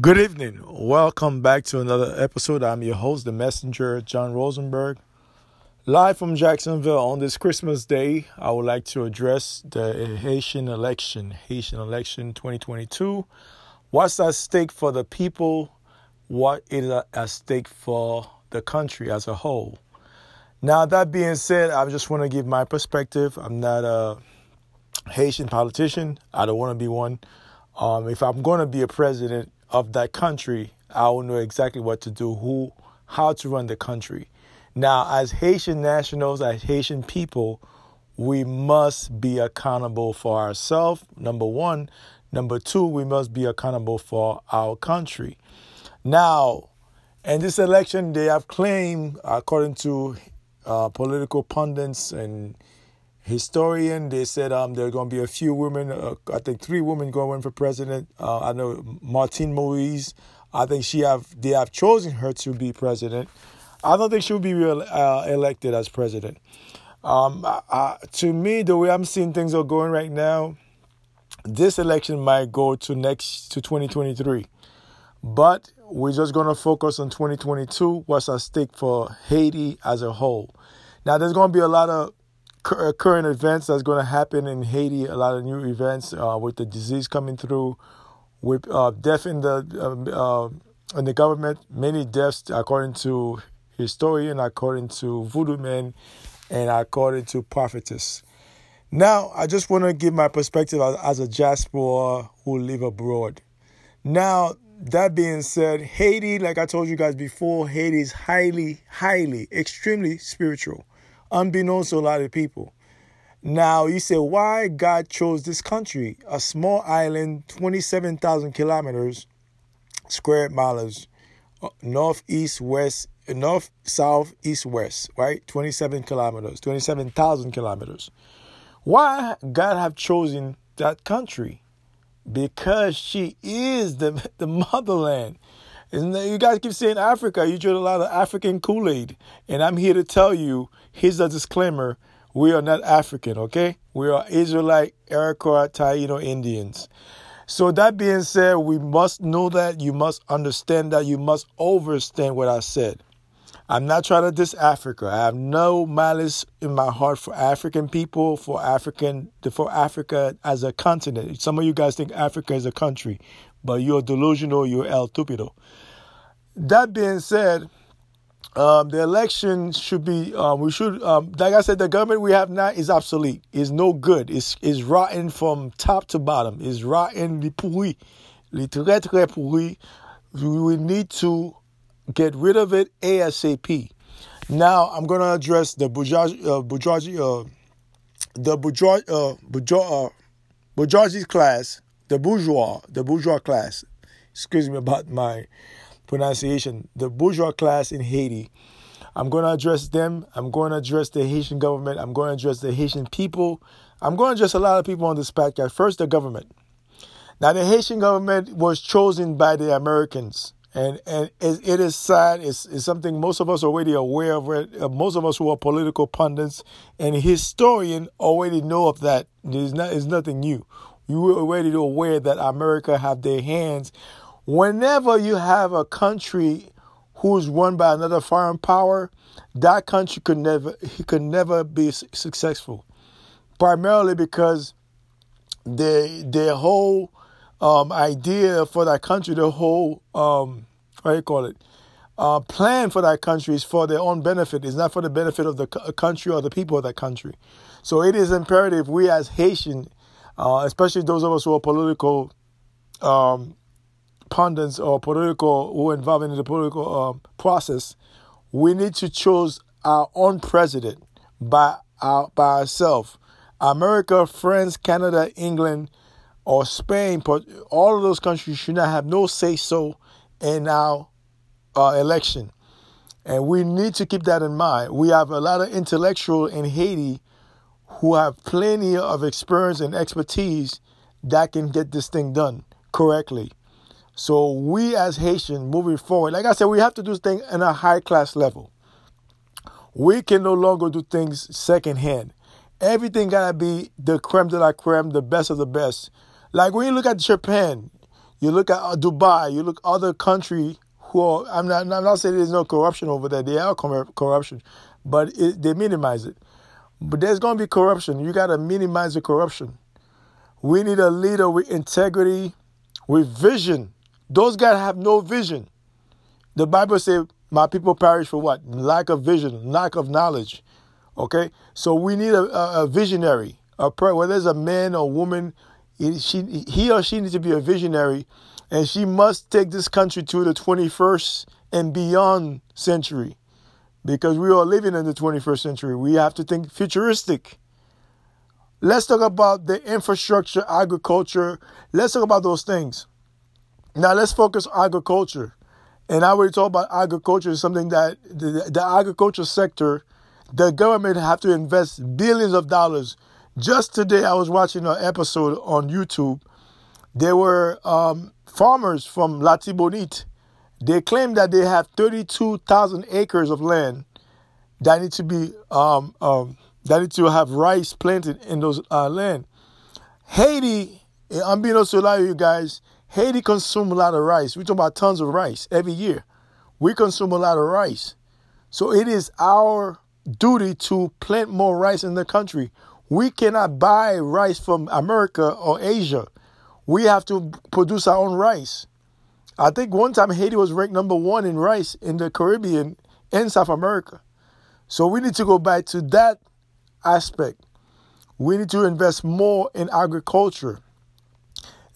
Good evening. Welcome back to another episode. I'm your host, the messenger, John Rosenberg. Live from Jacksonville on this Christmas Day, I would like to address the Haitian election, Haitian election 2022. What's at stake for the people? What is at stake for the country as a whole? Now, that being said, I just want to give my perspective. I'm not a Haitian politician, I don't want to be one. Um, if I'm going to be a president, of that country, I will know exactly what to do, who, how to run the country. Now, as Haitian nationals, as Haitian people, we must be accountable for ourselves, number one. Number two, we must be accountable for our country. Now, in this election, they have claimed, according to uh, political pundits and historian. They said um, there are going to be a few women, uh, I think three women going for president. Uh, I know Martine Moïse. I think she have they have chosen her to be president. I don't think she'll be real, uh, elected as president. Um, to me, the way I'm seeing things are going right now, this election might go to next to 2023, but we're just going to focus on 2022. What's at stake for Haiti as a whole? Now, there's going to be a lot of current events that's going to happen in Haiti. A lot of new events uh, with the disease coming through, with uh, death in the um, uh, in the government. Many deaths, according to historian, according to voodoo men, and according to prophetess. Now, I just want to give my perspective as, as a diaspora who live abroad. Now, that being said, Haiti, like I told you guys before, Haiti is highly, highly, extremely spiritual unbeknownst to a lot of people. Now, you say, why God chose this country, a small island, 27,000 kilometers, square miles, uh, north, east, west, north, south, east, west, right? 27 kilometers, 27,000 kilometers. Why God have chosen that country? Because she is the, the motherland. Isn't you guys keep saying Africa. You drink a lot of African Kool Aid. And I'm here to tell you here's a disclaimer we are not African, okay? We are Israelite, Iroquois, Taino Indians. So, that being said, we must know that, you must understand that, you must understand what I said. I'm not trying to diss Africa. I have no malice in my heart for African people, for African, for Africa as a continent. Some of you guys think Africa is a country, but you're delusional. You're el tupido. That being said, um, the election should be. Um, we should, um, like I said, the government we have now is obsolete. Is no good. Is is rotten from top to bottom. Is rotten, pourri, très très pourri. We need to get rid of it ASAP. Now I'm going to address the bourgeoisie, uh, uh, the bourgeois, uh, bourgeois, uh, bourgeoisie class, the bourgeois, the bourgeois class. Excuse me about my pronunciation. The bourgeois class in Haiti. I'm going to address them. I'm going to address the Haitian government. I'm going to address the Haitian people. I'm going to address a lot of people on this podcast. First, the government. Now, the Haitian government was chosen by the Americans. And and it is sad. It's, it's something most of us are already aware of. Uh, most of us who are political pundits and historian already know of that. There's not. It's nothing new. You were already aware that America have their hands. Whenever you have a country who's run by another foreign power, that country could never he could never be successful. Primarily because the their whole um, idea for that country, the whole um, what do you call it, uh, plan for that country is for their own benefit. It's not for the benefit of the country or the people of that country. So it is imperative we as Haitian, uh, especially those of us who are political um, pundits or political who are involved in the political um, process, we need to choose our own president by our, by ourselves. America, France, Canada, England or Spain, all of those countries should not have no say so in our uh, election. And we need to keep that in mind. We have a lot of intellectuals in Haiti who have plenty of experience and expertise that can get this thing done correctly. So we as Haitians moving forward, like I said, we have to do things in a high class level. We can no longer do things secondhand. Everything gotta be the creme de la creme, the best of the best. Like when you look at Japan, You look at uh, Dubai. You look other country who are. I'm not. I'm not saying there's no corruption over there. There are corruption, but it, they minimize it. But there's to be corruption. You got to minimize the corruption. We need a leader with integrity, with vision. Those guys have no vision. The Bible says, "My people perish for what? Lack of vision, lack of knowledge." Okay, so we need a, a, a visionary, a prayer. Whether it's a man or woman, she, he or she needs to be a visionary, and she must take this country to the 21st and beyond century, because we are living in the 21st century. We have to think futuristic. Let's talk about the infrastructure, agriculture. Let's talk about those things. Now let's focus on agriculture. And I already talked about agriculture is something that the, the agriculture sector, the government have to invest billions of dollars. Just today, I was watching an episode on YouTube. There were um, farmers from Latibonite. They claim that they have 32,000 acres of land that need to be um, um, that need to have rice planted in those uh, land. Haiti, unbeknownst to a lot of you guys, Haiti consume a lot of rice. We talk about tons of rice every year. We consume a lot of rice. So it is our duty to plant more rice in the country. We cannot buy rice from America or Asia. We have to produce our own rice. I think one time Haiti was ranked number one in rice in the Caribbean and South America. So we need to go back to that aspect. We need to invest more in agriculture.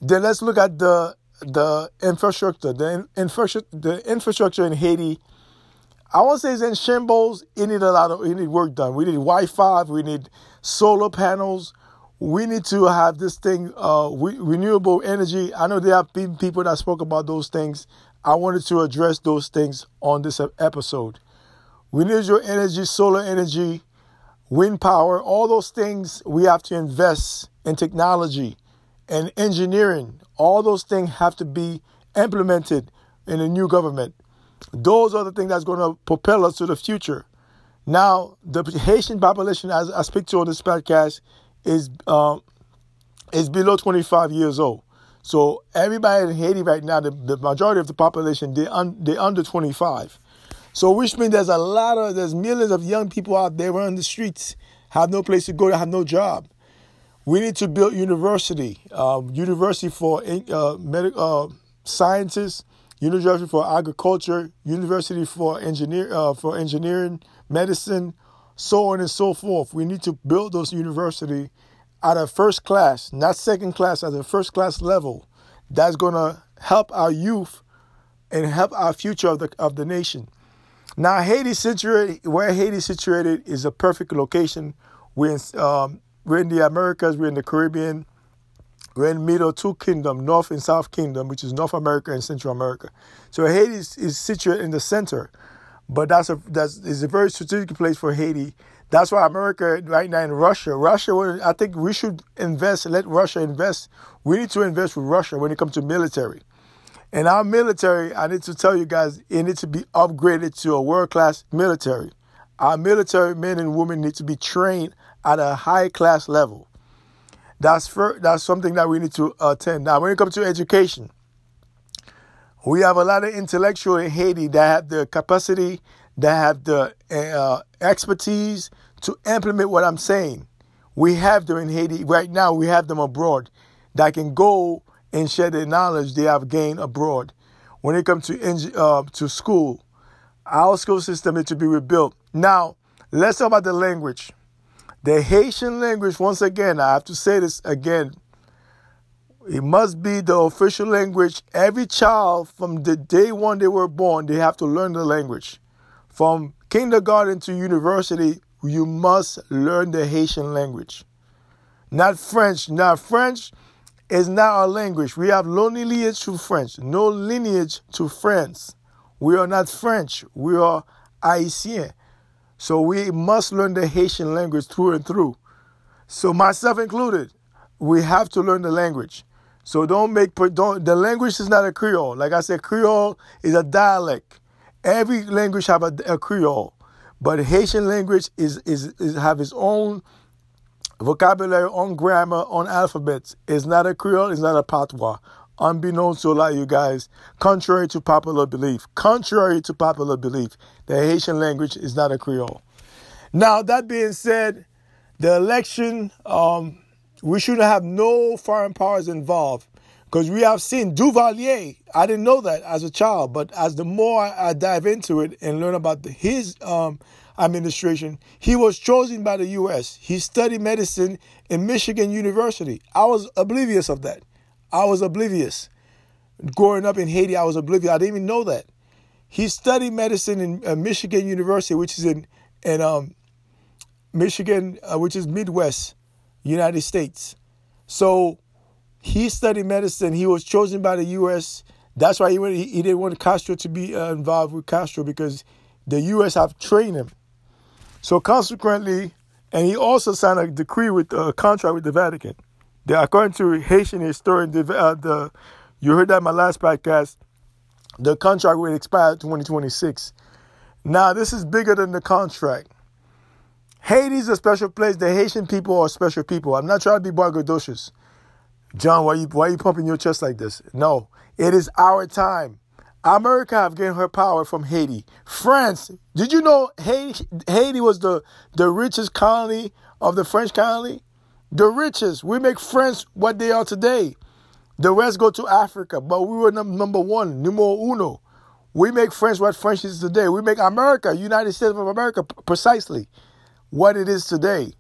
Then let's look at the the infrastructure. The infrastructure the infrastructure in Haiti. I won't say it's in shambles. It need a lot of it need work done. We need Wi-Fi. We need solar panels. We need to have this thing uh, re- renewable energy. I know there have been people that spoke about those things. I wanted to address those things on this episode. Renewable energy, solar energy, wind power, all those things we have to invest in technology and engineering, all those things have to be implemented in a new government. Those are the things that's going to propel us to the future. Now, the Haitian population, as I speak to on this podcast, is uh, is below 25 years old. So everybody in Haiti right now, the, the majority of the population, they un, they under 25. So which means there's a lot of there's millions of young people out there on the streets, have no place to go, have no job. We need to build university, uh, university for uh, medical uh, sciences, university for agriculture, university for engineer uh, for engineering, medicine, so on and so forth. We need to build those university at a first class, not second class, at a first class level. That's gonna help our youth and help our future of the of the nation. Now, Haiti situated where Haiti situated is a perfect location. We're in, um, we're in the Americas, we're in the Caribbean, we're in middle two kingdom, North and South Kingdom, which is North America and Central America. So Haiti is, is situated in the center, but that's a that's is a very strategic place for Haiti. That's why America right now in Russia, Russia, I think we should invest, let Russia invest. We need to invest with Russia when it comes to military. And our military, I need to tell you guys, it needs to be upgraded to a world class military. Our military men and women need to be trained at a high class level. That's for, that's something that we need to attend. Now, when it comes to education, we have a lot of intellectual in Haiti that have the capacity, that have the uh, expertise to implement what I'm saying. We have them in Haiti right now. We have them abroad that can go and share the knowledge they have gained abroad. When it comes to uh, to school, our school system needs to be rebuilt. Now, let's talk about the language. The Haitian language, once again, I have to say this again, it must be the official language. Every child, from the day one they were born, they have to learn the language. From kindergarten to university, you must learn the Haitian language. Not French. Not French is not our language. We have no lineage to French, no lineage to France. We are not French. We are Haitian. So we must learn the Haitian language through and through. So myself included, we have to learn the language. So don't make don't the language is not a Creole. Like I said, Creole is a dialect. Every language have a, a Creole, but Haitian language is, is is have its own vocabulary, own grammar, own alphabets. It's not a Creole. It's not a patois. Unbeknownst to a lot of you guys, contrary to popular belief, contrary to popular belief, the Haitian language is not a Creole. Now, that being said, the election, um, we should have no foreign powers involved because we have seen Duvalier. I didn't know that as a child, but as the more I, dive into it and learn about the, his um, administration, he was chosen by the U.S. He studied medicine in Michigan University. I was oblivious of that. I was oblivious. Growing up in Haiti, I was oblivious. I didn't even know that. He studied medicine in uh, Michigan University, which is in in um, Michigan, uh, which is Midwest, United States. So he studied medicine. He was chosen by the U.S. That's why he went, he, he didn't want Castro to be uh, involved with Castro because the U.S. have trained him. So consequently, and he also signed a decree with a contract with the Vatican. According to Haitian historian, the, uh, the you heard that in my last podcast, the contract will expire 2026. Now this is bigger than the contract. Haiti is a special place. The Haitian people are special people. I'm not trying to be braggadocious. John, why you why are you pumping your chest like this? No, it is our time. America have gained her power from Haiti. France, did you know Haiti, Haiti was the, the richest colony of the French colony? The richest. We make France what they are today. The rest go to Africa, but we were number one, numero uno. We make France what French is today. We make America, United States of America, precisely what it is today.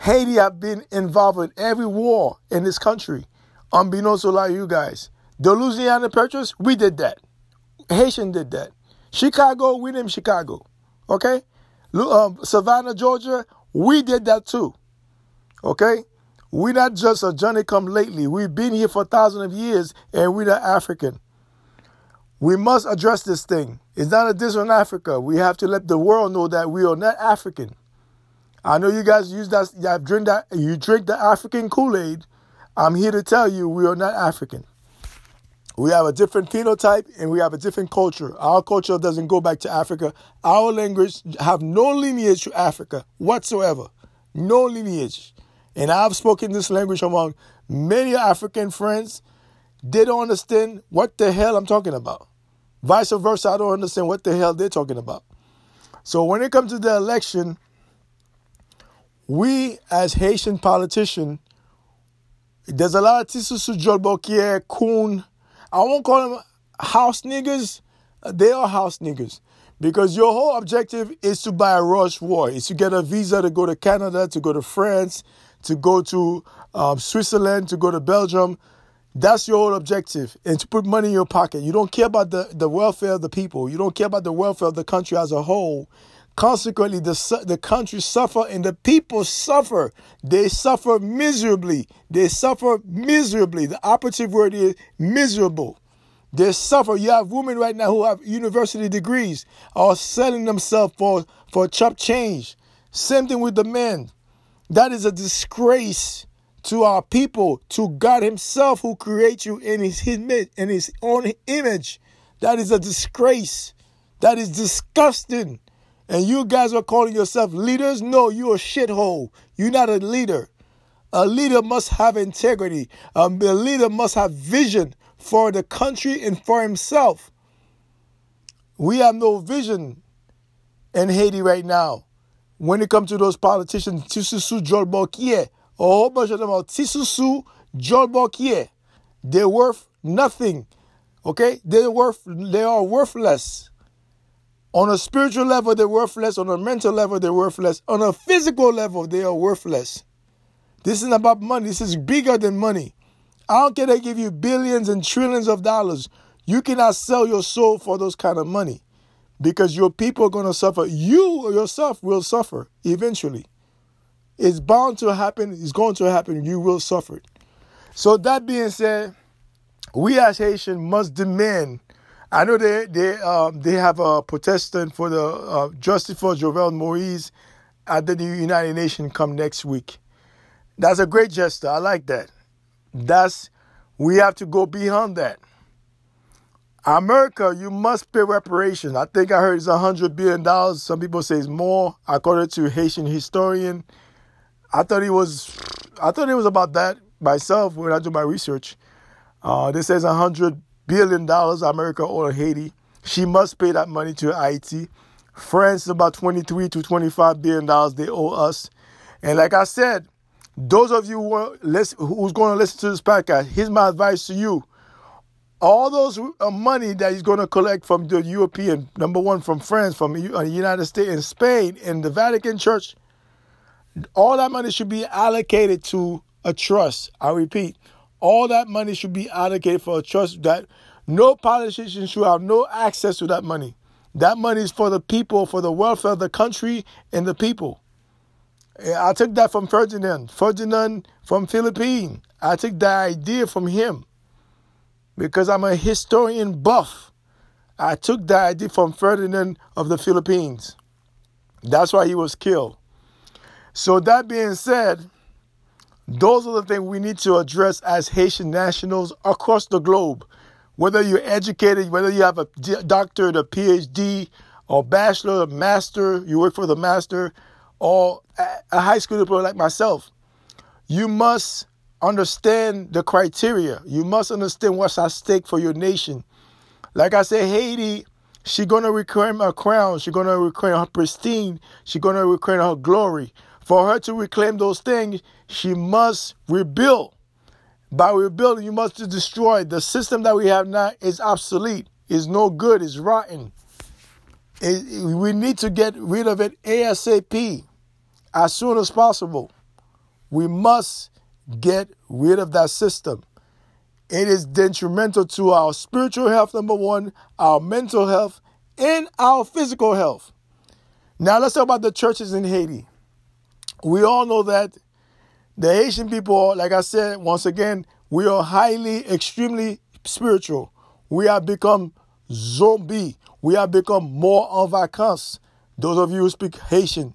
Haiti have been involved in every war in this country, unbeknownst to a lot of you guys. The Louisiana Purchase, we did that. Haitian did that. Chicago, we named Chicago. Okay? Um, Savannah, Georgia, we did that too. Okay? We're not just a Johnny come lately. We've been here for thousands of years and we're not African. We must address this thing. It's not a diss on Africa. We have to let the world know that we are not African. I know you guys use that. You drink that. You drink the African Kool Aid. I'm here to tell you we are not African. We have a different phenotype and we have a different culture. Our culture doesn't go back to Africa. Our language have no lineage to Africa whatsoever. No lineage. And I've spoken this language among many African friends. They don't understand what the hell I'm talking about. Vice versa, I don't understand what the hell they're talking about. So when it comes to the election, we as Haitian politicians, there's a lot of Tisusu Jolbokier, Kuhn. I won't call them house niggas. They are house niggas. Because your whole objective is to buy a rush war. Is to get a visa to go to Canada, to go to France, to go to um, Switzerland, to go to Belgium. That's your whole objective. And to put money in your pocket. You don't care about the, the welfare of the people. You don't care about the welfare of the country as a whole. Consequently, the, the country suffer and the people suffer. They suffer miserably. They suffer miserably. The operative word is miserable. They suffer. You have women right now who have university degrees are selling themselves for, for chop change. Same thing with the men. That is a disgrace to our people, to God Himself who creates you in His, in His own image. That is a disgrace. That is disgusting. And you guys are calling yourself leaders? No, you're a shithole. You're not a leader. A leader must have integrity. A leader must have vision for the country and for himself. We have no vision in Haiti right now. When it comes to those politicians, Tisusu Jolbokie, a whole bunch of them are Tisusu Jolbokie. They're worth nothing. Okay? They're worth they are worthless. On a spiritual level, they're worthless. On a mental level, they're worthless. On a physical level, they are worthless. This isn't about money. This is bigger than money. I don't care they give you billions and trillions of dollars. You cannot sell your soul for those kind of money because your people are going to suffer. You yourself will suffer eventually. It's bound to happen. It's going to happen. You will suffer. So, that being said, we as Haitians must demand I know they they um, they have a protestant for the uh, justice for Jovenel Moise at the United Nations come next week. That's a great gesture. I like that. That's we have to go beyond that. America, you must pay reparations. I think I heard it's a hundred billion dollars. Some people say it's more. According to Haitian historian, I thought it was. I thought it was about that myself when I do my research. Uh, this says $100 billion America owes Haiti. She must pay that money to Haiti. France is about 23 to 25 billion dollars they owe us. And like I said, those of you who who's going to listen to this podcast, here's my advice to you. All those uh, money that he's going to collect from the European, number one, from France, from the uh, United States and Spain, and the Vatican Church, all that money should be allocated to a trust. I repeat, all that money should be allocated for a trust that no politician should have no access to that money. That money is for the people, for the welfare of the country and the people. I took that from Ferdinand. Ferdinand from Philippines. I took that idea from him because I'm a historian buff. I took that idea from Ferdinand of the Philippines. That's why he was killed. So that being said, those are the things we need to address as Haitian nationals across the globe. Whether you're educated, whether you have a doctorate, a PhD, or bachelor, or master, you work for the master, or a high school diploma like myself, you must understand the criteria. You must understand what's at stake for your nation. Like I said, Haiti, she's gonna reclaim her crown. She's gonna reclaim her pristine. She's gonna reclaim her glory. For her to reclaim those things, she must rebuild. By rebuilding, you must destroy. The system that we have now is obsolete, is no good, is rotten. It, we need to get rid of it ASAP as soon as possible. We must get rid of that system. It is detrimental to our spiritual health, number one, our mental health, and our physical health. Now, let's talk about the churches in Haiti. We all know that the Haitian people, like I said, once again, we are highly, extremely spiritual. We have become zombie. We have become more en vacances. Those of you who speak Haitian,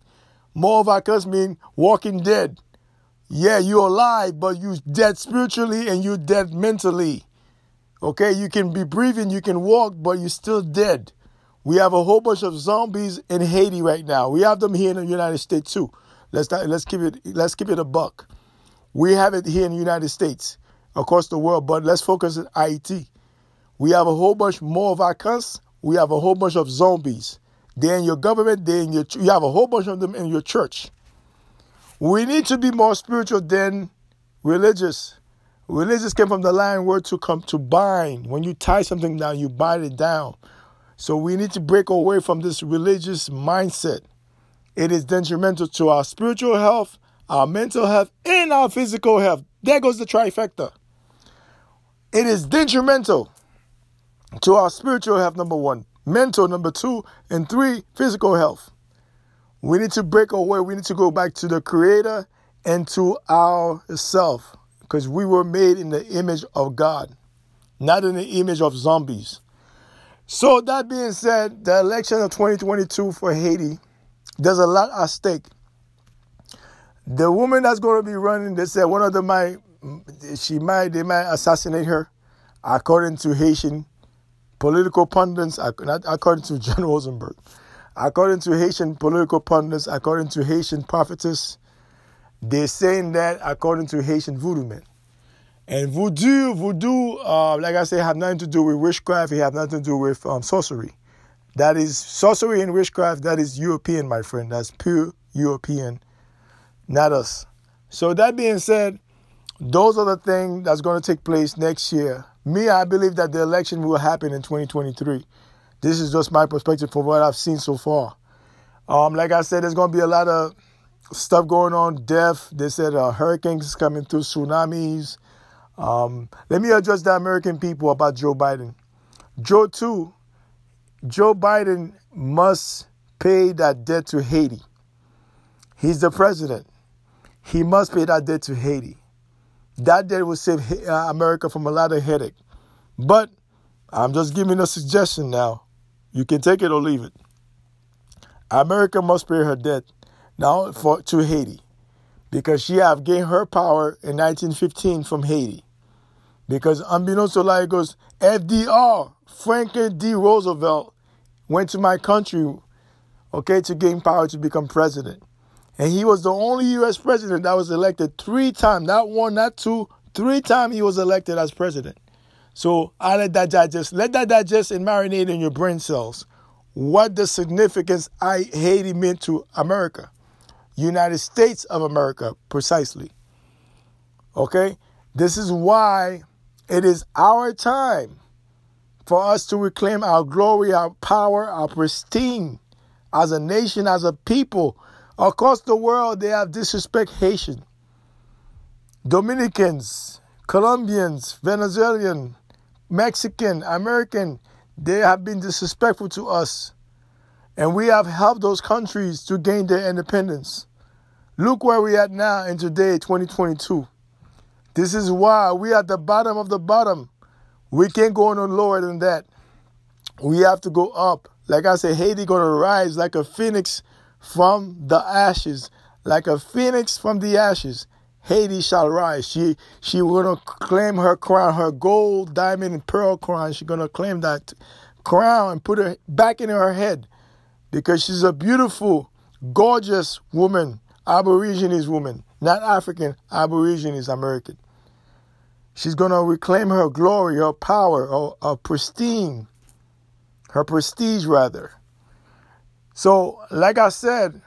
more of our vacances mean walking dead. Yeah, you're alive, but you're dead spiritually and you're dead mentally. Okay, you can be breathing, you can walk, but you're still dead. We have a whole bunch of zombies in Haiti right now. We have them here in the United States too. Let's not, let's keep it let's keep it a buck. We have it here in the United States, across the world, but let's focus on Haiti. We have a whole bunch more vacances. We have a whole bunch of zombies. They're in your government, they're in your, you have a whole bunch of them in your church. We need to be more spiritual than religious. Religious came from the Latin word to come to bind. When you tie something down, you bind it down. So we need to break away from this religious mindset. It is detrimental to our spiritual health, our mental health, and our physical health. There goes the trifecta. It is detrimental to our spiritual health, number one mental, number two, and three, physical health. We need to break away. We need to go back to the Creator and to ourself because we were made in the image of God, not in the image of zombies. So, that being said, the election of 2022 for Haiti, there's a lot at stake. The woman that's going to be running, they said one of them might, she might, they might assassinate her, according to Haitian political pundits, according to John Rosenberg, according to Haitian political pundits, according to Haitian prophetess, they're saying that according to Haitian voodoo men. And voodoo, voodoo, uh, like I say, have nothing to do with witchcraft. It have nothing to do with um, sorcery. That is sorcery and witchcraft. That is European, my friend. That's pure European, not us. So that being said, those are the things that's going to take place next year me, I believe that the election will happen in 2023. This is just my perspective from what I've seen so far. Um, like I said, there's going to be a lot of stuff going on, death. They said uh, hurricanes coming through, tsunamis. Um, let me address the American people about Joe Biden. Joe, too, Joe Biden must pay that debt to Haiti. He's the president. He must pay that debt to Haiti. That debt will save uh, America from a lot of headache. But I'm just giving a suggestion now. You can take it or leave it. America must pay her debt now for to Haiti because she have gained her power in 1915 from Haiti. Because unbeknownst to Lagos, FDR, Franklin D. Roosevelt, went to my country, okay, to gain power to become president. And he was the only U.S. president that was elected three times, not one, not two, three times he was elected as president. So I let that digest. Let that digest and marinate in your brain cells. What the significance I Haiti meant to America, United States of America, precisely. Okay, this is why it is our time for us to reclaim our glory, our power, our pristine as a nation, as a people. Across the world, they have disrespect Haitian. Dominicans, Colombians, Venezuelan, Mexican, American, they have been disrespectful to us. And we have helped those countries to gain their independence. Look where we are now in today, 2022. This is why we are at the bottom of the bottom. We can't go no lower than that. We have to go up. Like I said, Haiti gonna rise like a phoenix from the ashes, like a phoenix from the ashes. Haiti shall rise. She she gonna claim her crown, her gold, diamond, and pearl crown. She's gonna claim that crown and put it back in her head because she's a beautiful, gorgeous woman, Aborigines woman, not African, Aborigines American. She's to reclaim her glory, her power, her, her pristine, her prestige, rather. So, like I said,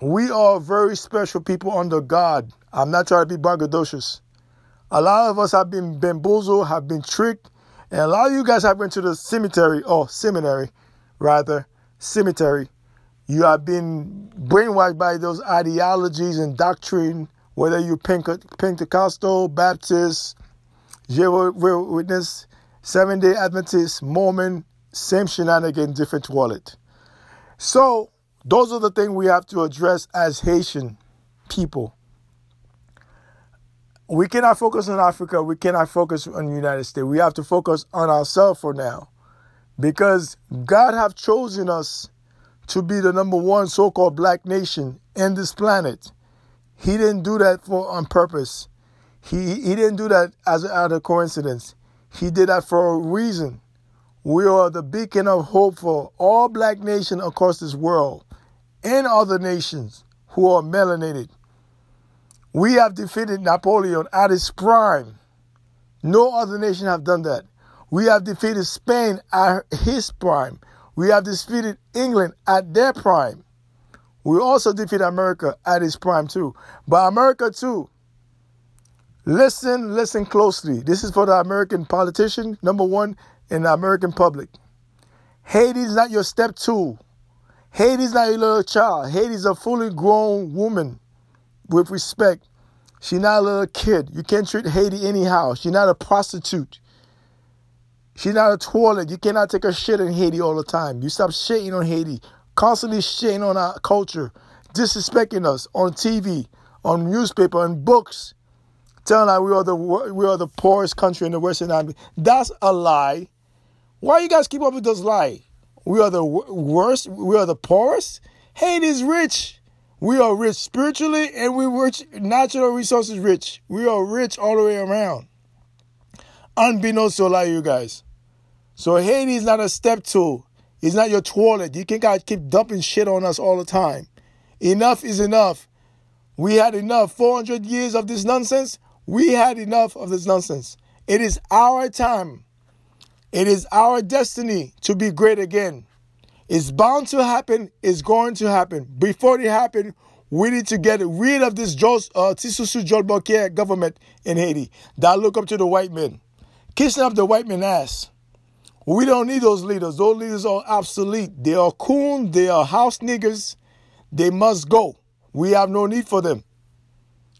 we are very special people under God. I'm not trying to be braggadocious. A lot of us have been bamboozled, have been tricked, and a lot of you guys have been to the cemetery, or seminary, rather, cemetery. You have been brainwashed by those ideologies and doctrine, whether you're Pentecostal, Baptist, Jehovah's Witness, Seven Day Adventist, Mormon, same shenanigan, different wallet. So those are the things we have to address as Haitian people. We cannot focus on Africa. We cannot focus on the United States. We have to focus on ourselves for now. Because God have chosen us to be the number one so-called black nation in this planet. He didn't do that for on purpose. He, he didn't do that as out of coincidence. He did that for a reason. We are the beacon of hope for all black nations across this world and other nations who are melanated. We have defeated Napoleon at his prime. No other nation have done that. We have defeated Spain at his prime. We have defeated England at their prime. We also defeated America at his prime too. But America too Listen, listen closely. This is for the American politician, number one, and the American public. Haiti is not your step two. Haiti is not your little child. Haiti is a fully grown woman with respect. She's not a little kid. You can't treat Haiti anyhow. She's not a prostitute. She's not a toilet. You cannot take a shit in Haiti all the time. You stop shitting on Haiti, constantly shitting on our culture, disrespecting us on TV, on newspaper, on books telling that we are the we are the poorest country in the Western Hemisphere. That's a lie. Why you guys keep up with those lies? We are the worst. We are the poorest. Haiti is rich. We are rich spiritually and we rich natural resources rich. We are rich all the way around. Unbeknownst to a lot of you guys. So Haiti is not a step two. It's not your toilet. You can't keep dumping shit on us all the time. Enough is enough. We had enough. 400 years of this nonsense. We had enough of this nonsense. It is our time. It is our destiny to be great again. It's bound to happen. It's going to happen. Before it happens, we need to get rid of this uh, Tisusu government in Haiti that look up to the white men, kissing up the white men ass. We don't need those leaders. Those leaders are obsolete. They are coon. They are house niggers. They must go. We have no need for them.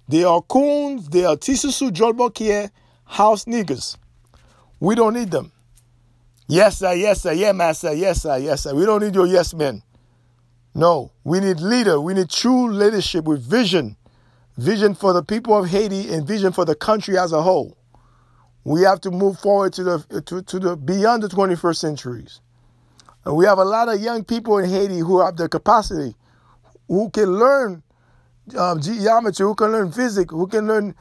They are coons, they are Tisusu Jolbokie house niggers. We don't need them. Yes, sir, yes, sir, yeah, master, yes, sir, yes, sir. We don't need your yes men. No, we need leader. We need true leadership with vision. Vision for the people of Haiti and vision for the country as a whole. We have to move forward to the to, to the beyond the 21st centuries. And we have a lot of young people in Haiti who have the capacity, who can learn um, geometry, who can learn physics, who can learn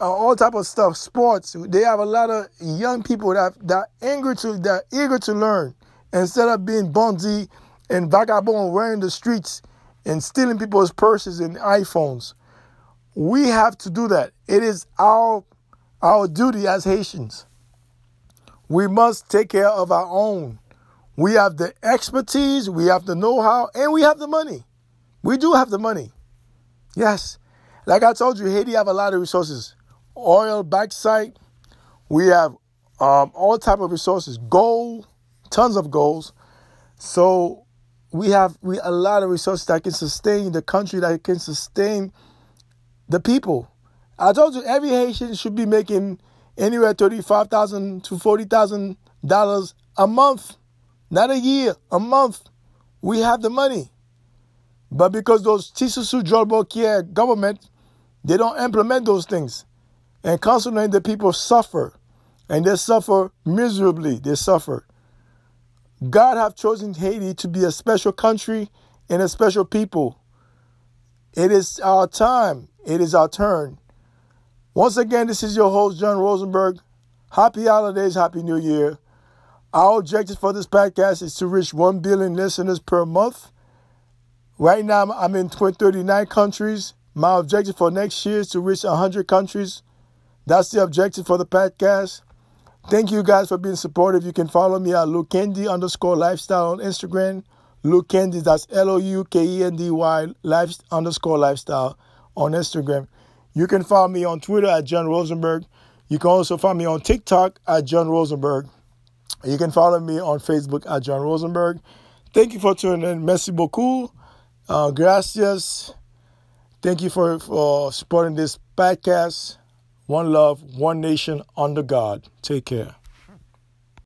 uh, all type of stuff, sports. They have a lot of young people that that eager to that eager to learn instead of being bondy and vagabond wearing the streets and stealing people's purses and iPhones. We have to do that. It is our our duty as Haitians. We must take care of our own. We have the expertise, we have the know how, and we have the money. We do have the money. Yes. Like I told you, Haiti have a lot of resources. Oil, bauxite. We have um, all type of resources. Gold, tons of gold. So we have we a lot of resources that can sustain the country, that can sustain the people. I told you every Haitian should be making anywhere thirty-five thousand to forty thousand dollars a month, not a year, a month. We have the money, but because those Tisusu Jolbokier government, they don't implement those things, and constantly the people suffer, and they suffer miserably. They suffer. God have chosen Haiti to be a special country and a special people. It is our time. It is our turn. Once again, this is your host, John Rosenberg. Happy holidays, happy new year. Our objective for this podcast is to reach 1 billion listeners per month. Right now, I'm in 39 countries. My objective for next year is to reach 100 countries. That's the objective for the podcast. Thank you guys for being supportive. You can follow me at Loukendy underscore lifestyle on Instagram. Loukendy, that's L O U K E N D Y life underscore lifestyle on Instagram. You can follow me on Twitter at John Rosenberg. You can also find me on TikTok at John Rosenberg. You can follow me on Facebook at John Rosenberg. Thank you for tuning in. Merci beaucoup. Uh, gracias. Thank you for, for supporting this podcast. One love, one nation under God. Take care.